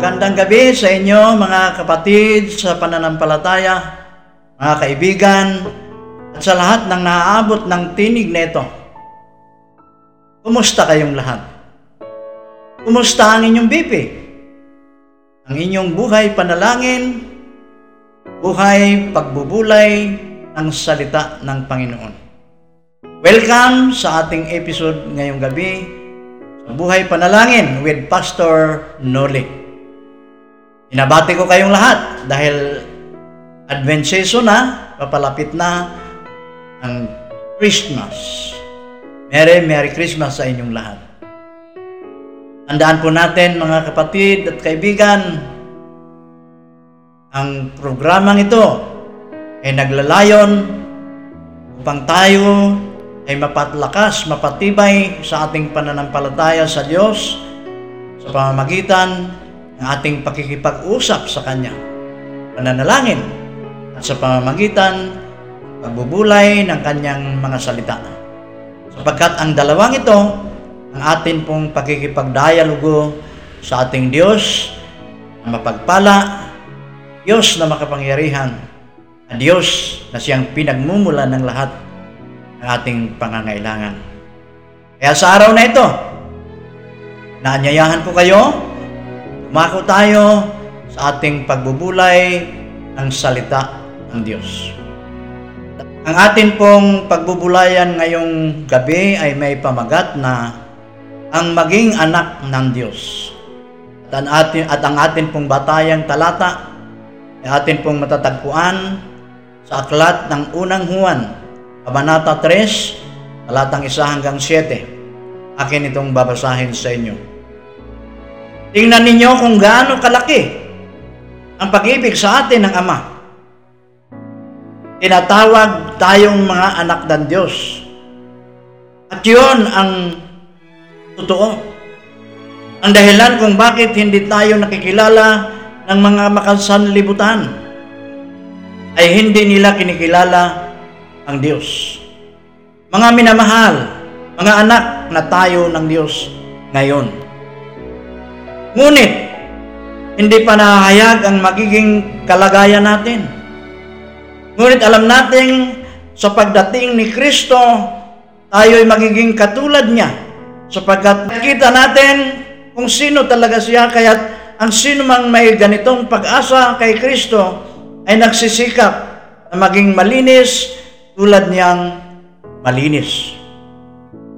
Magandang gabi sa inyo mga kapatid sa pananampalataya, mga kaibigan, at sa lahat ng naaabot ng tinig na ito. Kumusta kayong lahat? Kumusta ang inyong bipi? Ang inyong buhay panalangin, buhay pagbubulay ng salita ng Panginoon. Welcome sa ating episode ngayong gabi sa Buhay Panalangin with Pastor Noli. Inabati ko kayong lahat dahil Advent season na, papalapit na ang Christmas. Merry Merry Christmas sa inyong lahat. Tandaan po natin mga kapatid at kaibigan, ang programang ito ay naglalayon upang tayo ay mapatlakas, mapatibay sa ating pananampalataya sa Diyos sa pamamagitan ating pakikipag-usap sa Kanya, pananalangin, at sa pamamagitan pagbubulay ng Kanyang mga salita. Sapagkat ang dalawang ito, ang atin pong pakikipagdialogo sa ating Diyos na mapagpala, Diyos na makapangyarihan, at Diyos na siyang pinagmumula ng lahat ng ating pangangailangan. Kaya sa araw na ito, naanyayahan ko kayo, umako tayo sa ating pagbubulay ng salita ng Diyos. Ang atin pong pagbubulayan ngayong gabi ay may pamagat na ang maging anak ng Diyos. At ang atin, at ang atin pong batayang talata ay atin pong matatagpuan sa aklat ng unang Juan, Kabanata 3, talatang 1 hanggang 7. Akin itong babasahin sa inyo. Tingnan ninyo kung gaano kalaki ang pag-ibig sa atin ng Ama. Tinatawag tayong mga anak ng Diyos. At yun ang totoo. Ang dahilan kung bakit hindi tayo nakikilala ng mga makasanlibutan ay hindi nila kinikilala ang Diyos. Mga minamahal, mga anak na tayo ng Diyos ngayon. Ngunit, hindi pa nahayag ang magiging kalagayan natin. Ngunit alam natin sa pagdating ni Kristo, tayo ay magiging katulad niya sapagkat nakita natin kung sino talaga siya kaya ang sino mang may ganitong pag-asa kay Kristo ay nagsisikap na maging malinis tulad niyang malinis.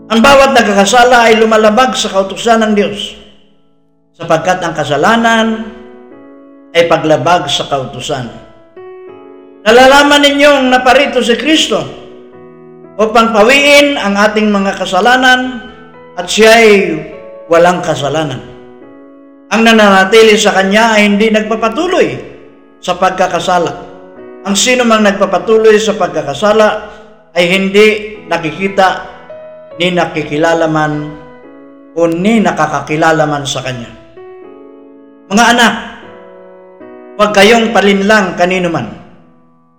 Ang bawat nagkakasala ay lumalabag sa kautusan ng Diyos sapagkat ang kasalanan ay paglabag sa kautusan. Nalalaman ninyong naparito si Kristo upang pawiin ang ating mga kasalanan at siya ay walang kasalanan. Ang nananatili sa Kanya ay hindi nagpapatuloy sa pagkakasala. Ang sino mang nagpapatuloy sa pagkakasala ay hindi nakikita ni nakikilala man o ni nakakakilala man sa Kanya. Mga anak, huwag kayong palinlang kanino man.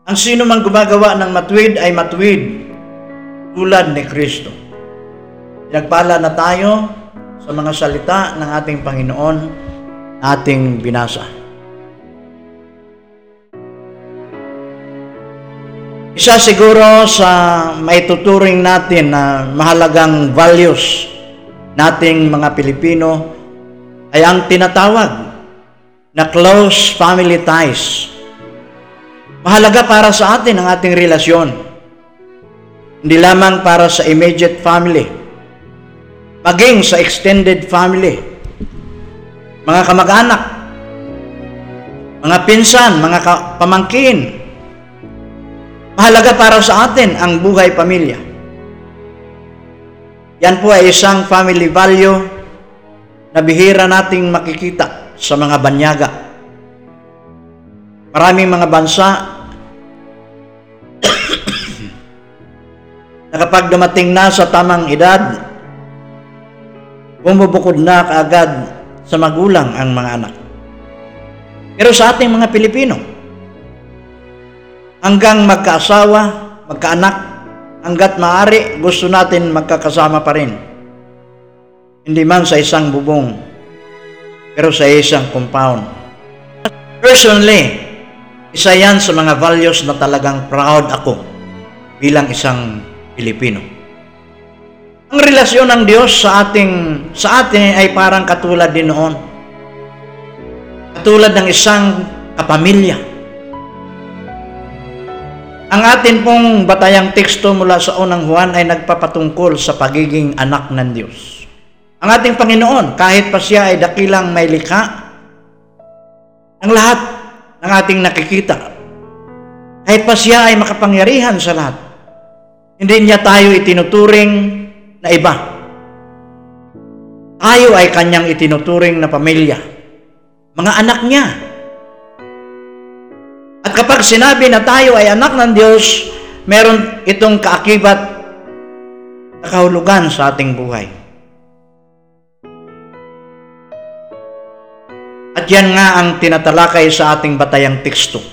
Ang sino mang gumagawa ng matuwid ay matuwid tulad ni Kristo. Nagpala na tayo sa mga salita ng ating Panginoon na ating binasa. Isa siguro sa maituturing natin na mahalagang values nating mga Pilipino ay ang tinatawag na close family ties. Mahalaga para sa atin ang ating relasyon. Hindi lamang para sa immediate family, maging sa extended family. Mga kamag-anak, mga pinsan, mga pamangkin, Mahalaga para sa atin ang buhay pamilya. Yan po ay isang family value na bihira nating makikita sa mga banyaga. Maraming mga bansa na kapag dumating na sa tamang edad, bumubukod na kaagad sa magulang ang mga anak. Pero sa ating mga Pilipino, hanggang magkaasawa, magkaanak, hanggat maaari gusto natin magkakasama pa rin. Hindi man sa isang bubong. Pero sa isang compound. Personally, isa yan sa mga values na talagang proud ako bilang isang Pilipino. Ang relasyon ng Diyos sa ating sa atin ay parang katulad din noon. Katulad ng isang kapamilya. Ang atin pong batayang teksto mula sa unang Juan ay nagpapatungkol sa pagiging anak ng Diyos. Ang ating Panginoon, kahit pa siya ay dakilang may likha, ang lahat ng ating nakikita, kahit pa siya ay makapangyarihan sa lahat, hindi niya tayo itinuturing na iba. Tayo ay kanyang itinuturing na pamilya. Mga anak niya. At kapag sinabi na tayo ay anak ng Diyos, meron itong kaakibat na kahulugan sa ating buhay. At yan nga ang tinatalakay sa ating batayang teksto.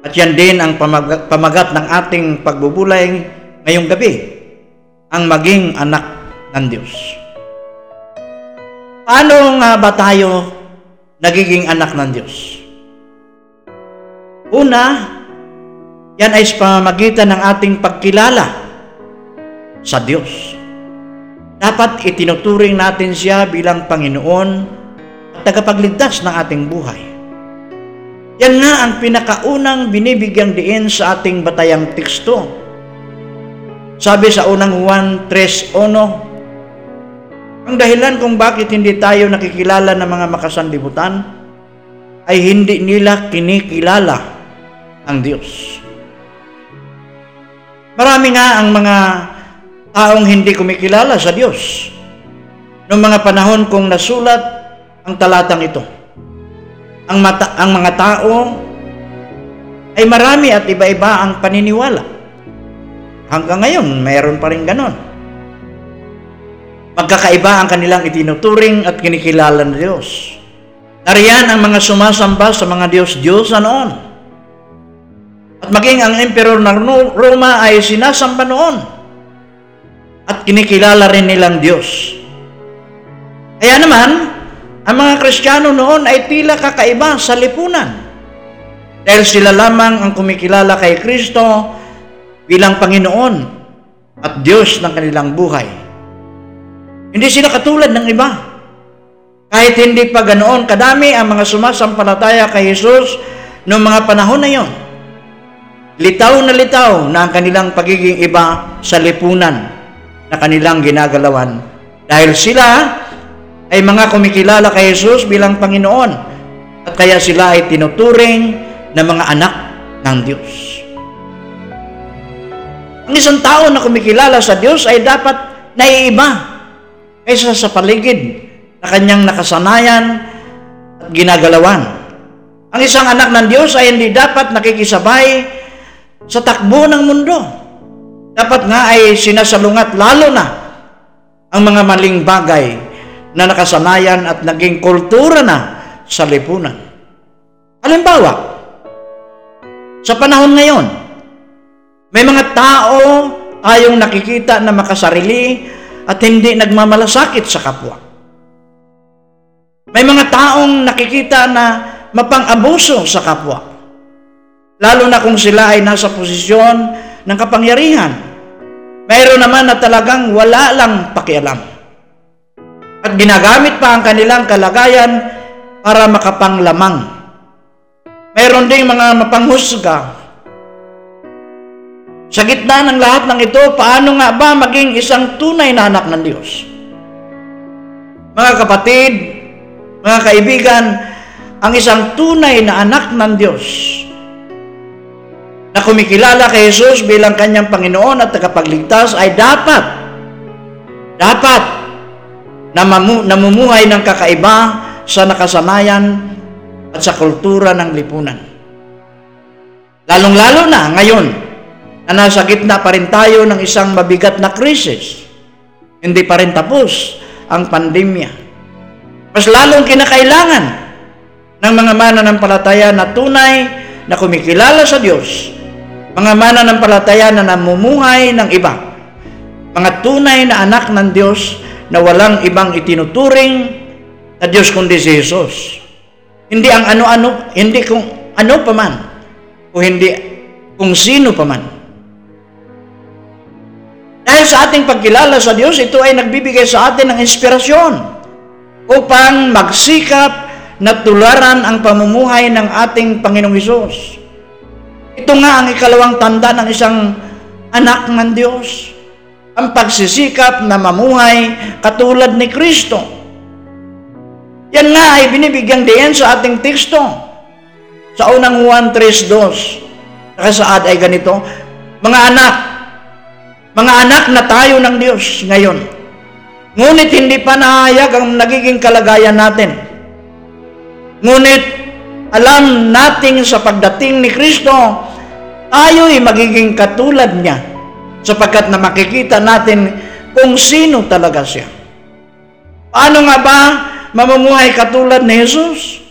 At yan din ang pamagat, pamagat ng ating pagbubulay ngayong gabi, ang maging anak ng Diyos. Paano nga ba tayo nagiging anak ng Diyos? Una, yan ay sa pamamagitan ng ating pagkilala sa Diyos. Dapat itinuturing natin siya bilang Panginoon tagapagligtas ng ating buhay. Yan nga ang pinakaunang binibigyang diin sa ating batayang teksto. Sabi sa unang Juan 3.1, ang dahilan kung bakit hindi tayo nakikilala ng mga makasanlibutan ay hindi nila kinikilala ang Diyos. Marami nga ang mga taong hindi kumikilala sa Diyos. Noong mga panahon kong nasulat ang talatang ito, ang, mata, ang mga tao ay marami at iba-iba ang paniniwala. Hanggang ngayon, mayroon pa rin ganon. Magkakaiba ang kanilang itinuturing at kinikilala ng Diyos. Nariyan ang mga sumasamba sa mga Diyos-Diyos noon. At maging ang Emperor ng Roma ay sinasamba noon. At kinikilala rin nilang Diyos. Kaya naman, ang mga Kristiyano noon ay tila kakaiba sa lipunan. Dahil sila lamang ang kumikilala kay Kristo bilang Panginoon at Diyos ng kanilang buhay. Hindi sila katulad ng iba. Kahit hindi pa ganoon kadami ang mga sumasampalataya kay Jesus noong mga panahon na yon. Litaw na litaw na ang kanilang pagiging iba sa lipunan na kanilang ginagalawan. Dahil sila ay mga kumikilala kay Jesus bilang Panginoon at kaya sila ay tinuturing na mga anak ng Diyos. Ang isang tao na kumikilala sa Diyos ay dapat naiiba kaysa sa paligid na kanyang nakasanayan at ginagalawan. Ang isang anak ng Diyos ay hindi dapat nakikisabay sa takbo ng mundo. Dapat nga ay sinasalungat lalo na ang mga maling bagay na nakasanayan at naging kultura na sa lipunan. Halimbawa, sa panahon ngayon, may mga tao tayong nakikita na makasarili at hindi nagmamalasakit sa kapwa. May mga taong nakikita na mapang-abuso sa kapwa. Lalo na kung sila ay nasa posisyon ng kapangyarihan. Mayroon naman na talagang wala lang pakialam. At ginagamit pa ang kanilang kalagayan para makapanglamang. Mayroon ding mga mapanghusga. Sa gitna ng lahat ng ito, paano nga ba maging isang tunay na anak ng Diyos? Mga kapatid, mga kaibigan, ang isang tunay na anak ng Diyos na kumikilala kay Jesus bilang kanyang Panginoon at tagapagligtas ay dapat dapat na namumuhay ng kakaiba sa nakasanayan at sa kultura ng lipunan. Lalong-lalo na ngayon na nasa gitna pa rin tayo ng isang mabigat na krisis. Hindi pa rin tapos ang pandemya. Mas lalong kinakailangan ng mga mananampalataya na tunay na kumikilala sa Diyos, mga mananampalataya na namumuhay ng iba, mga tunay na anak ng Diyos na walang ibang itinuturing na Diyos kundi si Jesus. Hindi ang ano-ano, hindi kung ano pa man, o hindi kung sino pa man. Dahil sa ating pagkilala sa Diyos, ito ay nagbibigay sa atin ng inspirasyon upang magsikap na tularan ang pamumuhay ng ating Panginoong Hesus. Ito nga ang ikalawang tanda ng isang anak ng Diyos. Ang pagsisikap na mamuhay katulad ni Kristo. Yan nga ay binibigyan din sa ating teksto. Sa unang Juan 3.2, nakasaad ay ganito, Mga anak, mga anak na tayo ng Diyos ngayon. Ngunit hindi pa nahayag ang nagiging kalagayan natin. Ngunit alam nating sa pagdating ni Kristo, tayo'y magiging katulad niya sapagkat na makikita natin kung sino talaga siya. Paano nga ba mamumuhay katulad ni Jesus?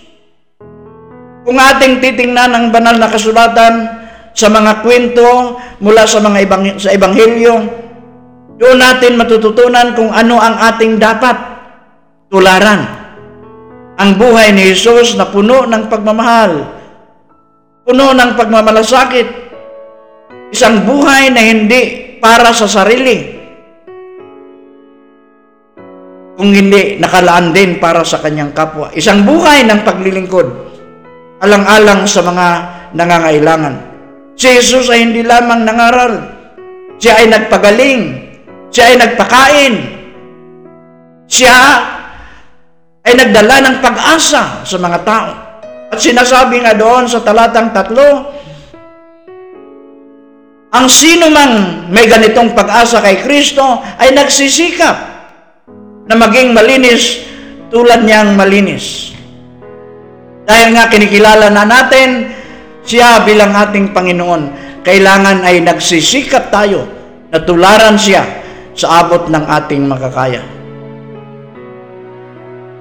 Kung ating titingnan ang banal na kasulatan, sa mga kwento mula sa mga ibang sa ebanghelyo, doon natin matututunan kung ano ang ating dapat tularan. Ang buhay ni Jesus na puno ng pagmamahal, puno ng pagmamalasakit, isang buhay na hindi para sa sarili, kung hindi nakalaan din para sa kanyang kapwa. Isang buhay ng paglilingkod, alang-alang sa mga nangangailangan. Si Jesus ay hindi lamang nangaral. Siya ay nagpagaling. Siya ay nagpakain. Siya ay nagdala ng pag-asa sa mga tao. At sinasabi nga doon sa talatang tatlo, ang sino mang may ganitong pag-asa kay Kristo ay nagsisikap na maging malinis tulad niyang malinis. Dahil nga kinikilala na natin siya bilang ating Panginoon, kailangan ay nagsisikap tayo na tularan siya sa abot ng ating makakaya.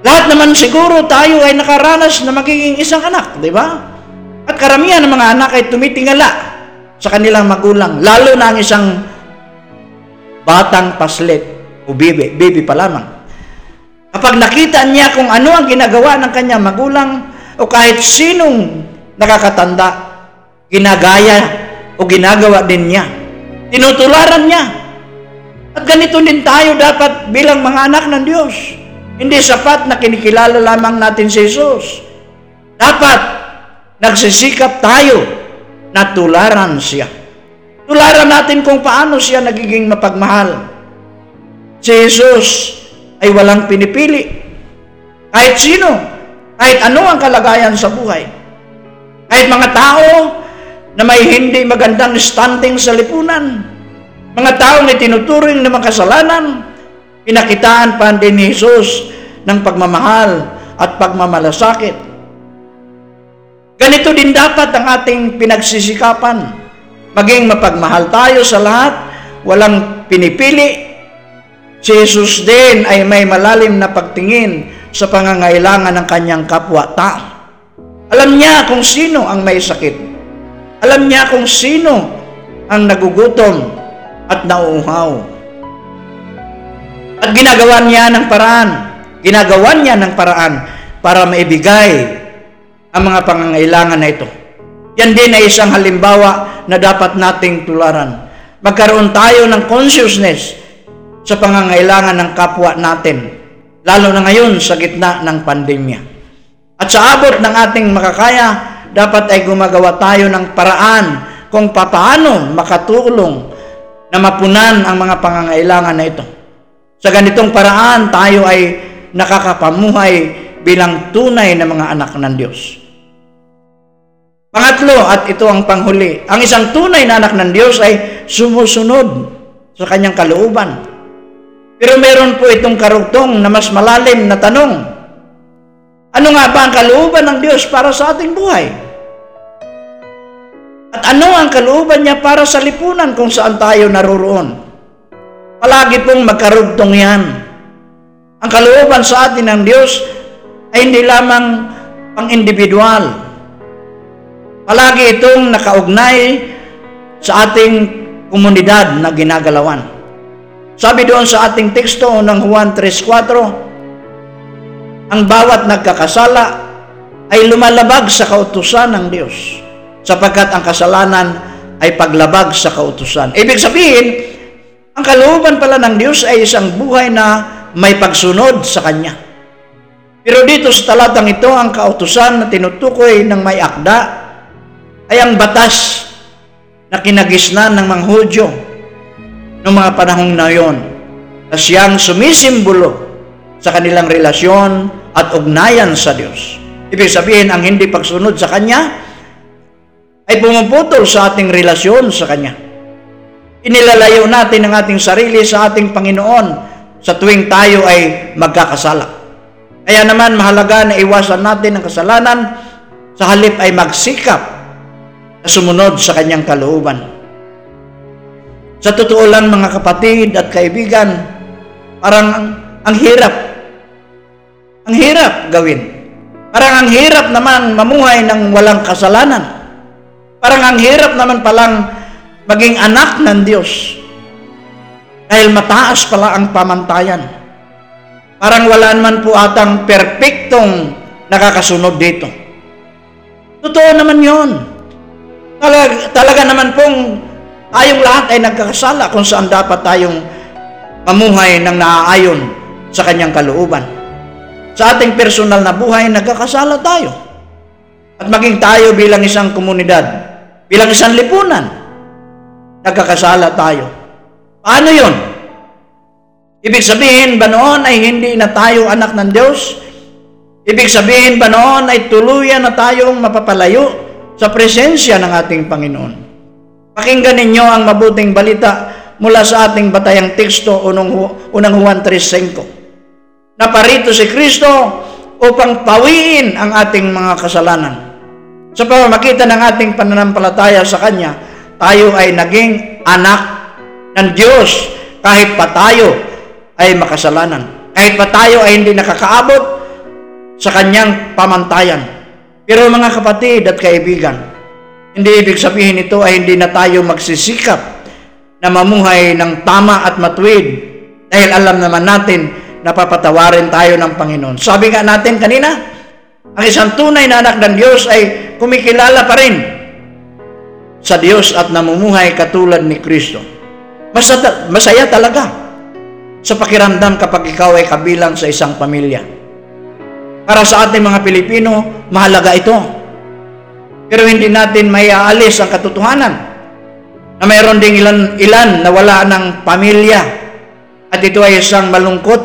Lahat naman siguro tayo ay nakaranas na magiging isang anak, di ba? At karamihan ng mga anak ay tumitingala sa kanilang magulang, lalo na ang isang batang paslit o bibi, bibi pa lamang. Kapag nakita niya kung ano ang ginagawa ng kanyang magulang o kahit sinong nakakatanda, ginagaya o ginagawa din niya. Tinutularan niya. At ganito din tayo dapat bilang mga anak ng Diyos. Hindi sapat na kinikilala lamang natin si Jesus. Dapat nagsisikap tayo na tularan siya. Tularan natin kung paano siya nagiging mapagmahal. Si Jesus ay walang pinipili. Kahit sino, kahit ano ang kalagayan sa buhay. Kahit mga tao na may hindi magandang standing sa lipunan, mga tao may tinuturing na makasalanan, pinakitaan pa din ni Jesus ng pagmamahal at pagmamalasakit. Ganito din dapat ang ating pinagsisikapan. Maging mapagmahal tayo sa lahat, walang pinipili. Si Jesus din ay may malalim na pagtingin sa pangangailangan ng kanyang kapwa-tao. Alam niya kung sino ang may sakit. Alam niya kung sino ang nagugutom at nauuhaw. At ginagawa niya ng paraan. Ginagawa niya ng paraan para maibigay ang mga pangangailangan na ito. Yan din ay isang halimbawa na dapat nating tularan. Magkaroon tayo ng consciousness sa pangangailangan ng kapwa natin, lalo na ngayon sa gitna ng pandemya. At sa abot ng ating makakaya, dapat ay gumagawa tayo ng paraan kung paano makatulong na mapunan ang mga pangangailangan na ito. Sa ganitong paraan, tayo ay nakakapamuhay bilang tunay na mga anak ng Diyos. Pangatlo, at ito ang panghuli, ang isang tunay na anak ng Diyos ay sumusunod sa kanyang kalooban. Pero meron po itong karugtong na mas malalim na tanong, ano nga ba ang kalooban ng Diyos para sa ating buhay? At ano ang kalooban niya para sa lipunan kung saan tayo naroroon? Palagi pong magkarugtong yan. Ang kalooban sa atin ng Diyos ay hindi lamang pang individual. Palagi itong nakaugnay sa ating komunidad na ginagalawan. Sabi doon sa ating teksto ng Juan 3.4, ang bawat nagkakasala ay lumalabag sa kautusan ng Diyos sapagkat ang kasalanan ay paglabag sa kautusan. Ibig sabihin, ang kalooban pala ng Diyos ay isang buhay na may pagsunod sa Kanya. Pero dito sa talatang ito, ang kautusan na tinutukoy ng may akda ay ang batas na kinagisnan ng mga Hudyo noong mga panahong na yon na siyang sumisimbolo sa kanilang relasyon at ugnayan sa Diyos. Ibig sabihin, ang hindi pagsunod sa Kanya ay pumuputol sa ating relasyon sa Kanya. Inilalayo natin ang ating sarili sa ating Panginoon sa tuwing tayo ay magkakasala. Kaya naman mahalaga na iwasan natin ang kasalanan sa halip ay magsikap sumunod sa kanyang kalooban. Sa totoo lang mga kapatid at kaibigan, parang ang, ang hirap. Ang hirap gawin. Parang ang hirap naman mamuhay ng walang kasalanan. Parang ang hirap naman palang maging anak ng Diyos. Dahil mataas pala ang pamantayan. Parang wala naman po atang perpektong nakakasunod dito. Totoo naman yon. Talaga, talaga naman pong tayong lahat ay nagkakasala kung saan dapat tayong mamuhay ng naaayon sa kanyang kalooban. Sa ating personal na buhay, nagkakasala tayo. At maging tayo bilang isang komunidad, bilang isang lipunan, nagkakasala tayo. Paano yon? Ibig sabihin ba noon ay hindi na tayo anak ng Diyos? Ibig sabihin ba noon ay tuluyan na tayong mapapalayo sa presensya ng ating Panginoon? Pakinggan ninyo ang mabuting balita mula sa ating batayang teksto unang, unang Juan 3.5. Naparito si Kristo upang pawiin ang ating mga kasalanan. Sa pamamakita ng ating pananampalataya sa Kanya, tayo ay naging anak ng Diyos kahit pa tayo ay makasalanan. Kahit pa tayo ay hindi nakakaabot sa kanyang pamantayan. Pero mga kapatid at kaibigan, hindi ibig sabihin ito ay hindi na tayo magsisikap na mamuhay ng tama at matuwid dahil alam naman natin na papatawarin tayo ng Panginoon. Sabi nga natin kanina, ang isang tunay na anak ng Diyos ay kumikilala pa rin sa Diyos at namumuhay katulad ni Kristo. Masaya, masaya talaga sa pakiramdam kapag ikaw ay kabilang sa isang pamilya. Para sa ating mga Pilipino, mahalaga ito. Pero hindi natin may aalis ang katotohanan na mayroon ding ilan, ilan na wala ng pamilya at ito ay isang malungkot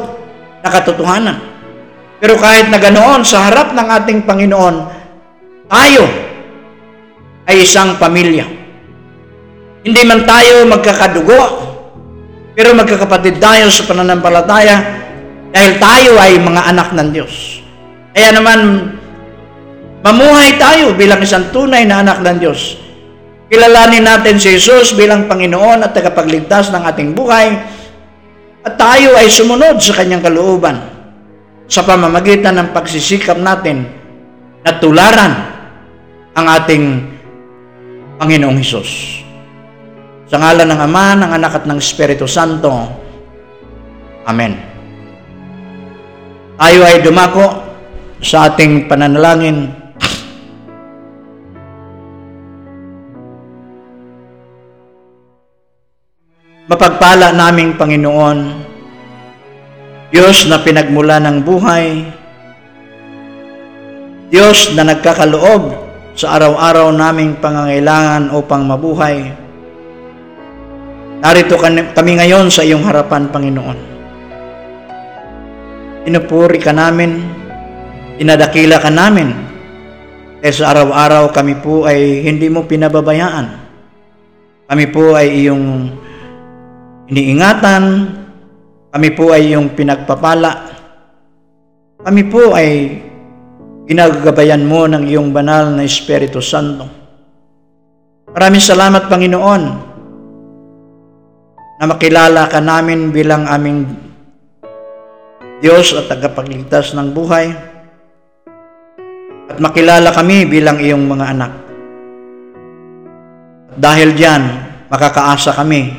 na katotohanan. Pero kahit na ganoon, sa harap ng ating Panginoon, tayo ay isang pamilya. Hindi man tayo magkakadugo, pero magkakapatid tayo sa pananampalataya dahil tayo ay mga anak ng Diyos. Kaya naman, mamuhay tayo bilang isang tunay na anak ng Diyos. Kilalanin natin si Jesus bilang Panginoon at tagapagligtas ng ating buhay at tayo ay sumunod sa kanyang kalooban sa pamamagitan ng pagsisikap natin na tularan ang ating Panginoong Hesus. Sa ngalan ng Ama, ng Anak at ng Espiritu Santo. Amen. Tayo ay dumako sa ating pananalangin. Mapagpala naming Panginoon, Diyos na pinagmula ng buhay, Diyos na nagkakaloob sa araw-araw naming pangangailangan upang mabuhay, Narito kami ngayon sa iyong harapan, Panginoon. Inupuri ka namin, inadakila ka namin, eh sa araw-araw kami po ay hindi mo pinababayaan. Kami po ay iyong iniingatan, kami po ay iyong pinagpapala, kami po ay ginagabayan mo ng iyong banal na Espiritu Santo. Maraming salamat, Panginoon, na makilala ka namin bilang aming Diyos at tagapagligtas ng buhay at makilala kami bilang iyong mga anak. Dahil diyan, makakaasa kami.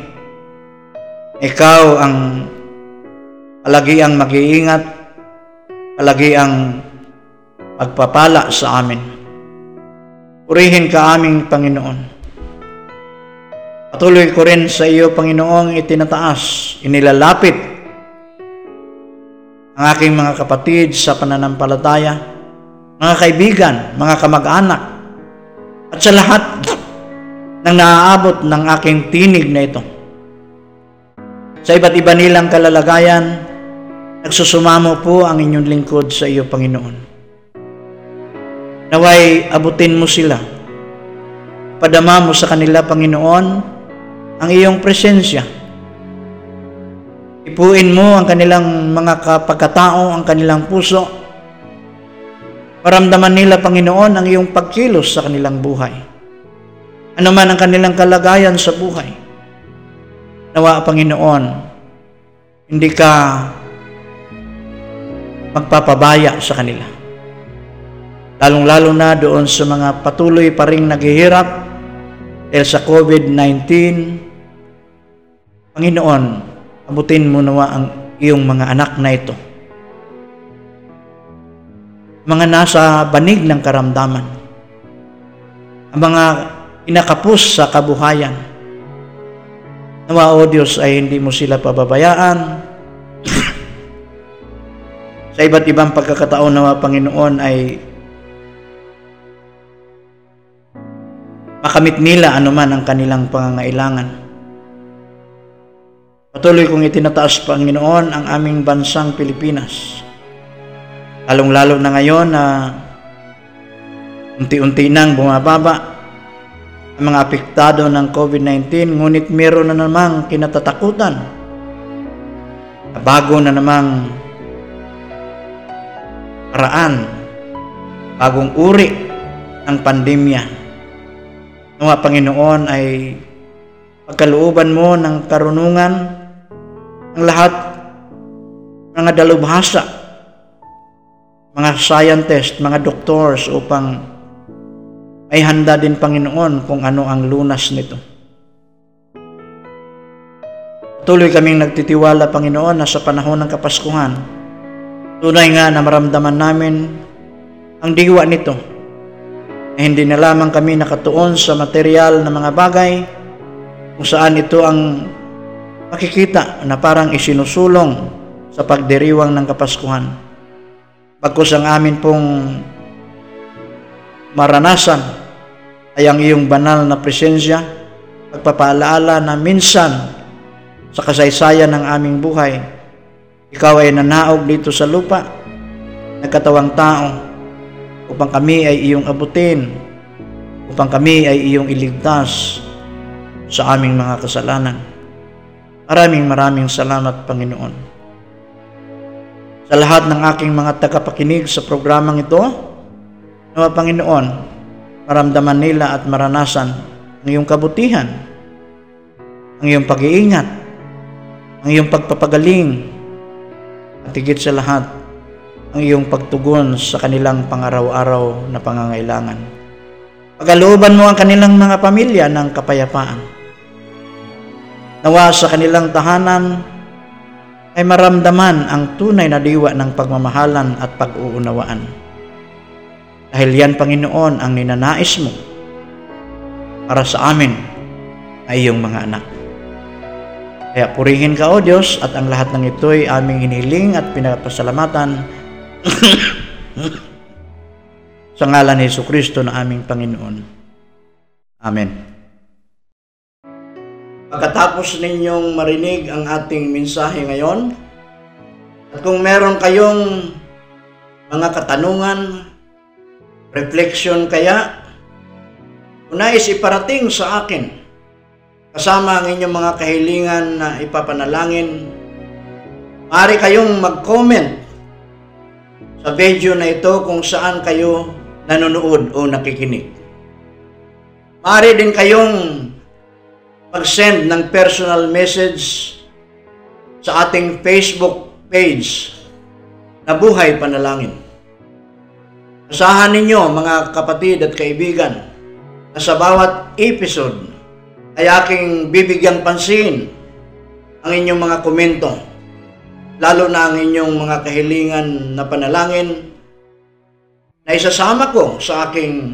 Ikaw ang palagi ang mag-iingat palagi ang pagpapala sa amin. Purihin ka aming Panginoon. Patuloy ko rin sa iyo, Panginoong, itinataas, inilalapit ang aking mga kapatid sa pananampalataya, mga kaibigan, mga kamag-anak, at sa lahat ng naaabot ng aking tinig na ito. Sa iba't iba nilang kalalagayan, nagsusumamo po ang inyong lingkod sa iyo, Panginoon. Naway abutin mo sila. Padama mo sa kanila, Panginoon, ang iyong presensya. Ipuin mo ang kanilang mga kapagkatao, ang kanilang puso. Maramdaman nila, Panginoon, ang iyong pagkilos sa kanilang buhay. Ano man ang kanilang kalagayan sa buhay. Nawa, Panginoon, hindi ka magpapabaya sa kanila lalong-lalo na doon sa mga patuloy pa rin naghihirap dahil sa COVID-19. Panginoon, abutin mo nawa ang iyong mga anak na ito. Mga nasa banig ng karamdaman. Ang mga inakapos sa kabuhayan. Nawa, O Diyos, ay hindi mo sila pababayaan. sa iba't ibang pagkakataon nawa, Panginoon, ay makamit nila anuman ang kanilang pangangailangan. Patuloy kong itinataas, Panginoon, ang aming bansang Pilipinas. Lalong-lalo na ngayon na unti-unti nang bumababa ang mga apektado ng COVID-19, ngunit meron na namang kinatatakutan. Bago na namang paraan, bagong uri ng pandemya Nawa Panginoon ay pagkalooban mo ng karunungan ang lahat mga dalubhasa, mga scientist, mga doctors upang ay handa din Panginoon kung ano ang lunas nito. Tuloy kaming nagtitiwala, Panginoon, na sa panahon ng Kapaskuhan, tunay nga na maramdaman namin ang diwa nito na hindi na lamang kami nakatuon sa material na mga bagay kung saan ito ang makikita na parang isinusulong sa pagdiriwang ng Kapaskuhan. Pagkus ang amin pong maranasan ay ang iyong banal na presensya, pagpapaalaala na minsan sa kasaysayan ng aming buhay, ikaw ay nanaog dito sa lupa, nagkatawang tao, upang kami ay iyong abutin, upang kami ay iyong iligtas sa aming mga kasalanan. Maraming maraming salamat, Panginoon. Sa lahat ng aking mga tagapakinig sa programang ito, nawa Panginoon, maramdaman nila at maranasan ang iyong kabutihan, ang iyong pag-iingat, ang iyong pagpapagaling, at higit sa lahat, ang iyong pagtugon sa kanilang pangaraw-araw na pangangailangan. Pagalooban mo ang kanilang mga pamilya ng kapayapaan. Nawa sa kanilang tahanan ay maramdaman ang tunay na diwa ng pagmamahalan at pag-uunawaan. Dahil yan, Panginoon, ang ninanais mo para sa amin ay iyong mga anak. Kaya purihin ka, O Diyos, at ang lahat ng ito'y aming hiniling at pinapasalamatan sa ngalan ni Yesu Kristo na aming Panginoon. Amen. Pagkatapos ninyong marinig ang ating mensahe ngayon, at kung meron kayong mga katanungan, reflection kaya, kung nais iparating sa akin, kasama ang inyong mga kahilingan na ipapanalangin, maaari kayong mag-comment sa video na ito kung saan kayo nanonood o nakikinig. Maaari din kayong mag-send ng personal message sa ating Facebook page na Buhay Panalangin. Asahan ninyo mga kapatid at kaibigan na sa bawat episode ay aking bibigyan pansin ang inyong mga komento lalo na ang inyong mga kahilingan na panalangin na isasama ko sa aking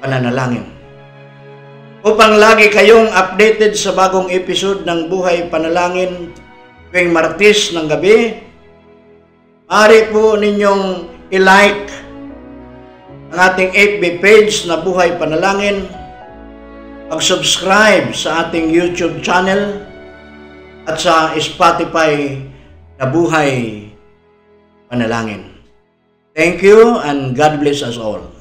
pananalangin. Upang lagi kayong updated sa bagong episode ng Buhay Panalangin tuwing Martes ng gabi, maaari po ninyong i-like ang ating FB page na Buhay Panalangin, mag-subscribe sa ating YouTube channel at sa Spotify na Buhay Panalangin. Thank you and God bless us all.